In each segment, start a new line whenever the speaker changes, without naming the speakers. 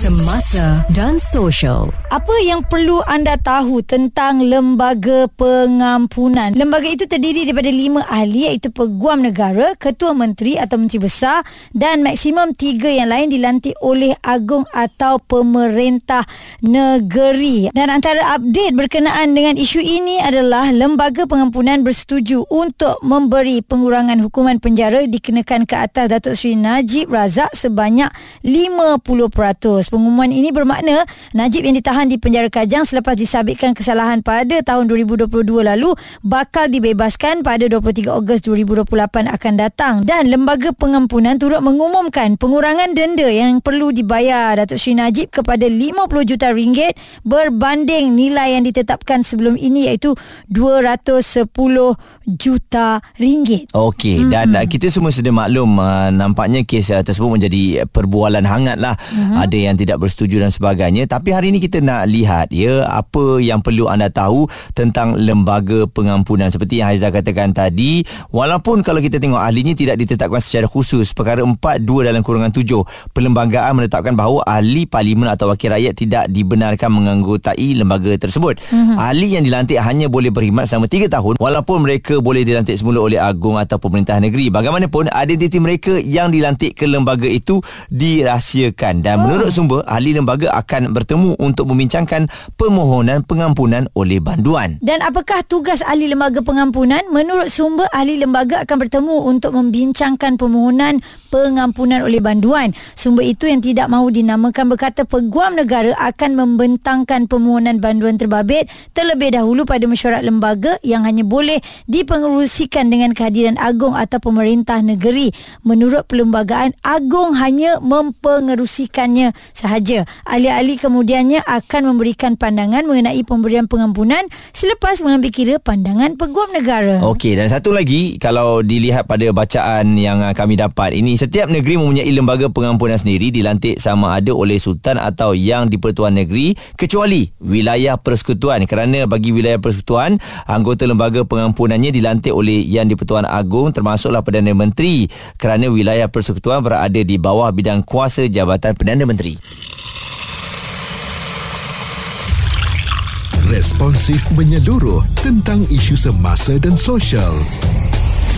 semasa dan sosial.
Apa yang perlu anda tahu tentang lembaga pengampunan? Lembaga itu terdiri daripada lima ahli iaitu Peguam Negara, Ketua Menteri atau Menteri Besar dan maksimum tiga yang lain dilantik oleh Agung atau Pemerintah Negeri. Dan antara update berkenaan dengan isu ini adalah Lembaga Pengampunan bersetuju untuk memberi pengurangan hukuman penjara dikenakan ke atas Datuk Seri Najib Razak sebanyak 50%. Pengumuman ini bermakna Najib yang ditahan di penjara Kajang selepas disabitkan kesalahan pada tahun 2022 lalu bakal dibebaskan pada 23 Ogos 2028 akan datang dan Lembaga Pengampunan turut mengumumkan pengurangan denda yang perlu dibayar Datuk Seri Najib kepada 50 juta ringgit berbanding nilai yang ditetapkan sebelum ini iaitu 210 juta ringgit.
Okey hmm. dan uh, kita semua sudah maklum uh, nampaknya kes uh, tersebut menjadi perbualan hangat lah. Hmm. Ada yang tidak bersetuju dan sebagainya. Tapi hari ini kita nak lihat ya apa yang perlu anda tahu tentang lembaga pengampunan. Seperti yang Haiza katakan tadi walaupun kalau kita tengok ahlinya tidak ditetapkan secara khusus perkara 4 2 dalam kurungan 7 perlembagaan menetapkan bahawa ahli parlimen atau wakil rakyat tidak dibenarkan menganggotai lembaga tersebut. Mm-hmm. ahli yang dilantik hanya boleh berkhidmat selama 3 tahun walaupun mereka boleh dilantik semula oleh agung atau pemerintah negeri. Bagaimanapun identiti mereka yang dilantik ke lembaga itu dirahsiakan. Dan oh. menurut sumber sumber ahli lembaga akan bertemu untuk membincangkan permohonan pengampunan oleh banduan.
Dan apakah tugas ahli lembaga pengampunan? Menurut sumber ahli lembaga akan bertemu untuk membincangkan permohonan pengampunan oleh banduan. Sumber itu yang tidak mahu dinamakan berkata peguam negara akan membentangkan permohonan banduan terbabit terlebih dahulu pada mesyuarat lembaga yang hanya boleh dipengerusikan dengan kehadiran agung atau pemerintah negeri. Menurut perlembagaan, agung hanya mempengerusikannya sahaja. Ahli-ahli kemudiannya akan memberikan pandangan mengenai pemberian pengampunan selepas mengambil kira pandangan peguam negara.
Okey dan satu lagi kalau dilihat pada bacaan yang uh, kami dapat ini setiap negeri mempunyai lembaga pengampunan sendiri dilantik sama ada oleh sultan atau yang di-Pertuan Negeri kecuali wilayah persekutuan kerana bagi wilayah persekutuan anggota lembaga pengampunannya dilantik oleh yang di-Pertuan Agong termasuklah Perdana Menteri kerana wilayah persekutuan berada di bawah bidang kuasa Jabatan Perdana Menteri.
responsif menyeluruh tentang isu semasa dan sosial.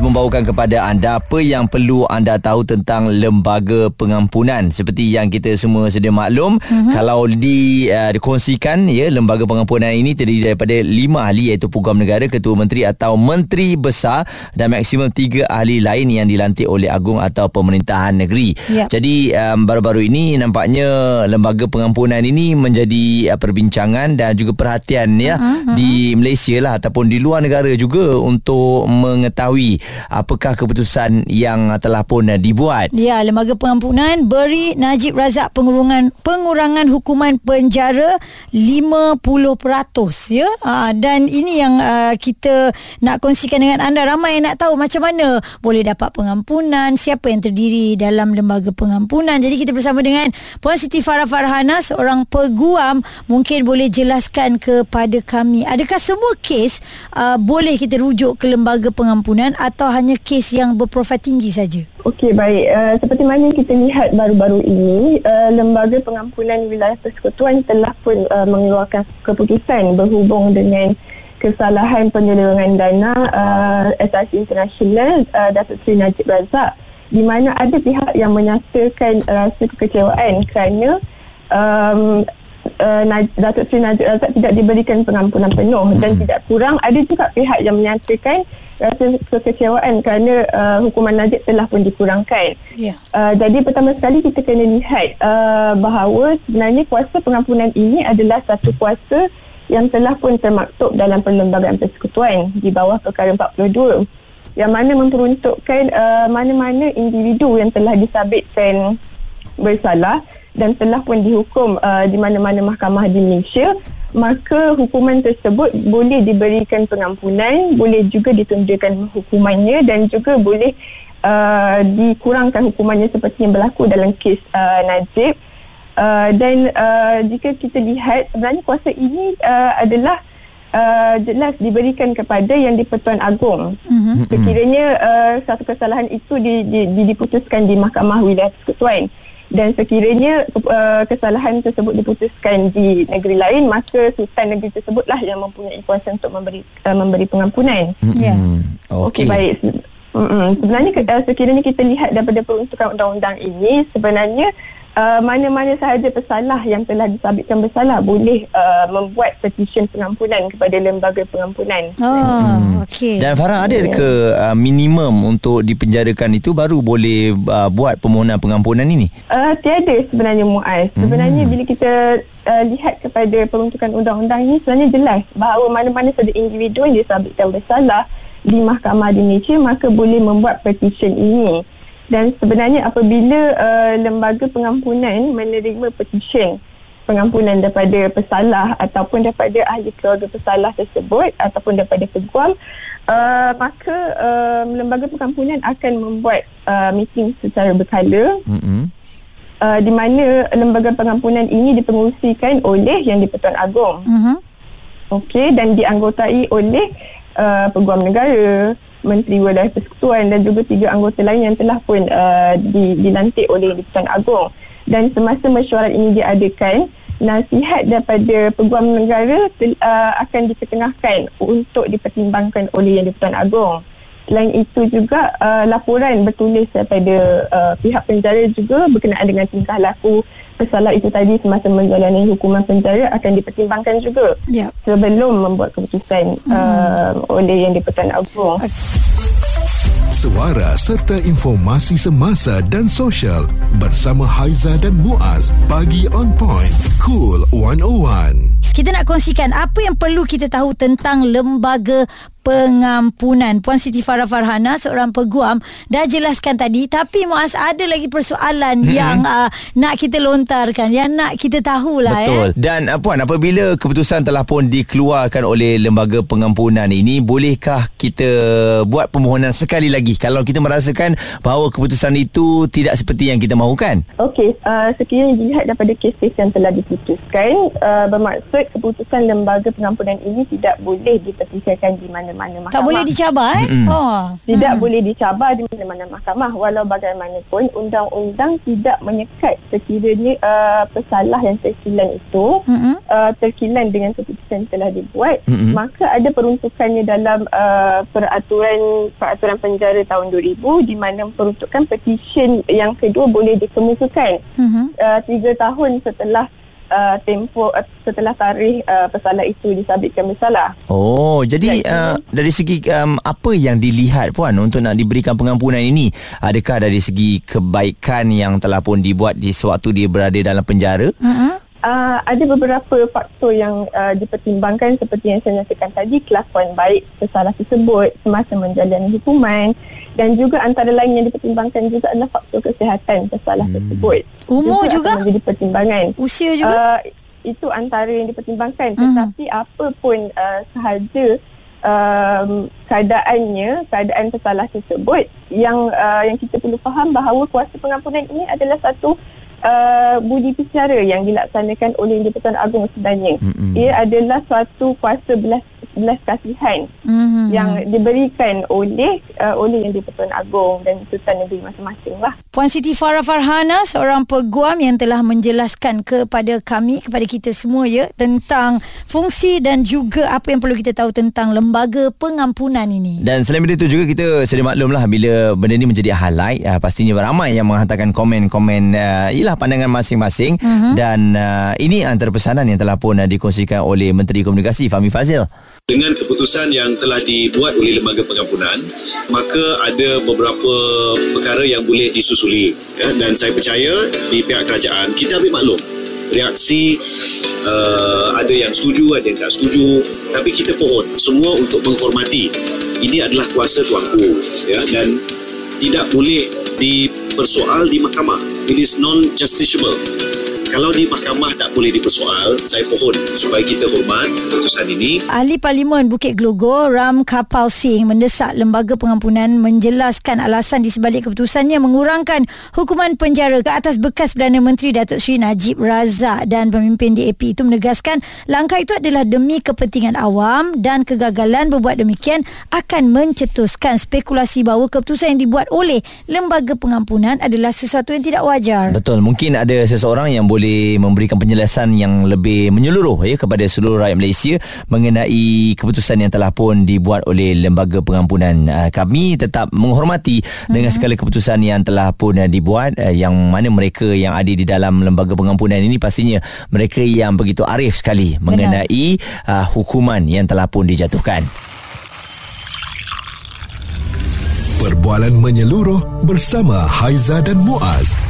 membawakan kepada anda apa yang perlu anda tahu tentang lembaga pengampunan seperti yang kita semua sedia maklum uh-huh. kalau di uh, dikongsikan ya lembaga pengampunan ini terdiri daripada lima ahli iaitu peguam negara ketua menteri atau menteri besar dan maksimum tiga ahli lain yang dilantik oleh agung atau pemerintahan negeri yep. jadi um, baru-baru ini nampaknya lembaga pengampunan ini menjadi uh, perbincangan dan juga perhatian ya uh-huh. di Malaysia lah ataupun di luar negara juga untuk mengetahui apakah keputusan yang telah pun dibuat.
Ya, lembaga pengampunan beri Najib Razak pengurangan pengurangan hukuman penjara 50% ya. Ha, dan ini yang uh, kita nak kongsikan dengan anda ramai yang nak tahu macam mana boleh dapat pengampunan, siapa yang terdiri dalam lembaga pengampunan. Jadi kita bersama dengan Puan Siti Farah Farhana seorang peguam mungkin boleh jelaskan kepada kami adakah semua kes uh, boleh kita rujuk ke lembaga pengampunan atau hanya kes yang berprofil tinggi saja?
Okey, baik. Uh, seperti mana kita lihat baru-baru ini, uh, Lembaga Pengampunan Wilayah Persekutuan telah pun uh, mengeluarkan keputusan berhubung dengan kesalahan penyeluruhan dana uh, SRC International uh, Datuk Seri Najib Razak di mana ada pihak yang menyatakan rasa kekecewaan kerana um, uh, Datuk Seri Najib Razak tidak diberikan pengampunan penuh hmm. dan tidak kurang ada juga pihak yang menyatakan rasa kekecewaan kerana uh, hukuman Najib telah pun dikurangkan. Yeah. Uh, jadi pertama sekali kita kena lihat uh, bahawa sebenarnya kuasa pengampunan ini adalah satu kuasa yang telah pun termaktub dalam perlembagaan persekutuan di bawah perkara 42 yang mana memperuntukkan uh, mana-mana individu yang telah disabitkan bersalah dan telah pun dihukum uh, di mana-mana mahkamah di Malaysia maka hukuman tersebut boleh diberikan pengampunan boleh juga ditundurkan hukumannya dan juga boleh uh, dikurangkan hukumannya seperti yang berlaku dalam kes uh, Najib uh, dan uh, jika kita lihat sebenarnya kuasa ini uh, adalah uh, jelas diberikan kepada yang di-Pertuan Agong. Mm-hmm. Sekiranya uh, satu kesalahan itu di, di, di, diputuskan di Mahkamah Wilayah Persekutuan dan sekiranya uh, kesalahan tersebut diputuskan di negeri lain maka sultan negeri tersebutlah yang mempunyai kuasa untuk memberi uh, memberi pengampunan.
Mm-hmm.
Ya.
Okey baik. Mm-mm. Sebenarnya uh, sekiranya kita lihat daripada peruntukan undang-undang ini sebenarnya uh, mana-mana sahaja pesalah yang telah disabitkan bersalah boleh uh, membuat petisyen pengampunan kepada lembaga pengampunan.
Oh, okey.
Dan Farah ada ke uh, minimum untuk dipenjarakan itu baru boleh uh, buat permohonan pengampunan ini?
Uh, tiada sebenarnya Muaz. Sebenarnya bila kita uh, lihat kepada peruntukan undang-undang ini sebenarnya jelas bahawa mana-mana sahaja individu yang disabitkan bersalah di Mahkamah di Malaysia maka boleh membuat petisyen ini. Dan sebenarnya apabila uh, lembaga pengampunan menerima petisyen pengampunan daripada pesalah ataupun daripada ahli keluarga pesalah tersebut ataupun daripada peguam uh, maka uh, lembaga pengampunan akan membuat uh, meeting secara berkala
Mm-hmm.
uh, di mana lembaga pengampunan ini dipengurusikan oleh yang di-Pertuan Agong
Mhm.
okey dan dianggotai oleh uh, peguam negara Menteri Wilayah Persekutuan dan juga tiga anggota lain yang telah pun uh, di, dilantik oleh Di-Pertuan Agong. Dan semasa mesyuarat ini diadakan, nasihat daripada peguam negara uh, akan diketengahkan untuk dipertimbangkan oleh Yang di-Pertuan Agong. Selain itu juga uh, laporan bertulis daripada uh, pihak penjara juga berkenaan dengan tingkah laku pesalah itu tadi semasa menjalani hukuman penjara akan dipertimbangkan juga
Ya.
sebelum membuat keputusan uh, oleh yang di-Pertuan Agong.
Suara serta informasi semasa dan sosial bersama Haiza dan Muaz. Pagi on point. Cool 101.
Kita nak kongsikan apa yang perlu kita tahu tentang lembaga pengampunan. Puan Siti Farah Farhana seorang peguam dah jelaskan tadi tapi Muaz ada lagi persoalan hmm. yang uh, nak kita lontarkan yang nak kita tahulah
Betul.
eh.
Dan uh, puan apabila keputusan telah pun dikeluarkan oleh lembaga pengampunan ini, bolehkah kita buat permohonan sekali lagi kalau kita merasakan bahawa keputusan itu tidak seperti yang kita mahukan?
Okey, uh, sekiranya dilihat daripada kes-kes yang telah diputuskan, uh, bermaksud keputusan lembaga pengampunan ini tidak boleh dipertikaikan di mana-mana mahkamah.
Tak boleh dicabar eh.
Mm-mm.
Oh.
Tidak hmm. boleh dicabar di mana-mana mahkamah walau bagaimanapun undang-undang tidak menyekat sekiranya uh, pesalah yang terkilan itu
Mm-mm.
uh, terkilan dengan keputusan yang telah dibuat
Mm-mm.
maka ada peruntukannya dalam uh, peraturan peraturan penjara tahun 2000 di mana peruntukan petisyen yang kedua boleh dikemukakan
Mhm.
uh, tiga tahun setelah uh, tempoh uh, setelah tarikh uh, pesalah itu disabitkan bersalah
Oh, jadi uh, dari segi um, apa yang dilihat puan untuk nak diberikan pengampunan ini? Adakah dari segi kebaikan yang telah pun dibuat di sewaktu dia berada dalam penjara?
Mhm.
Uh, ada beberapa faktor yang uh, dipertimbangkan seperti yang saya nyatakan tadi kelakuan baik pesalah tersebut semasa menjalani hukuman dan juga antara lain yang dipertimbangkan juga adalah faktor kesihatan pesalah hmm. tersebut.
Umur juga?
akan menjadi pertimbangan.
Usia juga.
Uh, itu antara yang dipertimbangkan
Mhm.
tetapi apa pun uh, sahaja um, keadaannya keadaan pesalah tersebut yang uh, yang kita perlu faham bahawa kuasa pengampunan ini adalah satu uh, budi bicara yang dilaksanakan oleh Di-Pertuan Agong sebenarnya.
Mm-mm.
Ia adalah suatu kuasa belas belas kasihan
Mhm.
yang diberikan oleh uh, oleh yang di-Pertuan Agong dan Sultan Negeri masing-masing lah.
Puan Siti Farah Farhana seorang peguam yang telah menjelaskan kepada kami kepada kita semua ya tentang fungsi dan juga apa yang perlu kita tahu tentang lembaga pengampunan ini.
Dan selain itu juga kita sedia maklum lah bila benda ni menjadi highlight uh, pastinya ramai yang menghantarkan komen-komen uh, ialah pandangan masing-masing uh-huh. dan uh, ini antara pesanan yang telah pun uh, dikongsikan oleh Menteri Komunikasi Fahmi Fazil.
Dengan keputusan yang telah dibuat oleh lembaga pengampunan, maka ada beberapa perkara yang boleh disusuli. Ya, dan saya percaya di pihak kerajaan, kita ambil maklum reaksi uh, ada yang setuju, ada yang tak setuju. Tapi kita pohon semua untuk menghormati. Ini adalah kuasa tuanku ya, dan tidak boleh dipersoal di mahkamah. It is non-justiciable. Kalau di mahkamah tak boleh dipersoal, saya pohon supaya kita hormat keputusan ini.
Ahli Parlimen Bukit Gelogor Ram Kapal Singh mendesak lembaga pengampunan menjelaskan alasan di sebalik keputusannya mengurangkan hukuman penjara ke atas bekas Perdana Menteri Datuk Seri Najib Razak dan pemimpin DAP itu menegaskan langkah itu adalah demi kepentingan awam dan kegagalan berbuat demikian akan mencetuskan spekulasi bahawa keputusan yang dibuat oleh lembaga pengampunan adalah sesuatu yang tidak wajar.
Betul, mungkin ada seseorang yang boleh memberikan penjelasan yang lebih menyeluruh ya kepada seluruh rakyat Malaysia mengenai keputusan yang telah pun dibuat oleh lembaga pengampunan. Uh, kami tetap menghormati mm-hmm. dengan segala keputusan yang telah pun uh, dibuat uh, yang mana mereka yang ada di dalam lembaga pengampunan ini pastinya mereka yang begitu arif sekali Benar. mengenai uh, hukuman yang telah pun dijatuhkan.
Perbualan menyeluruh bersama Haiza dan Muaz.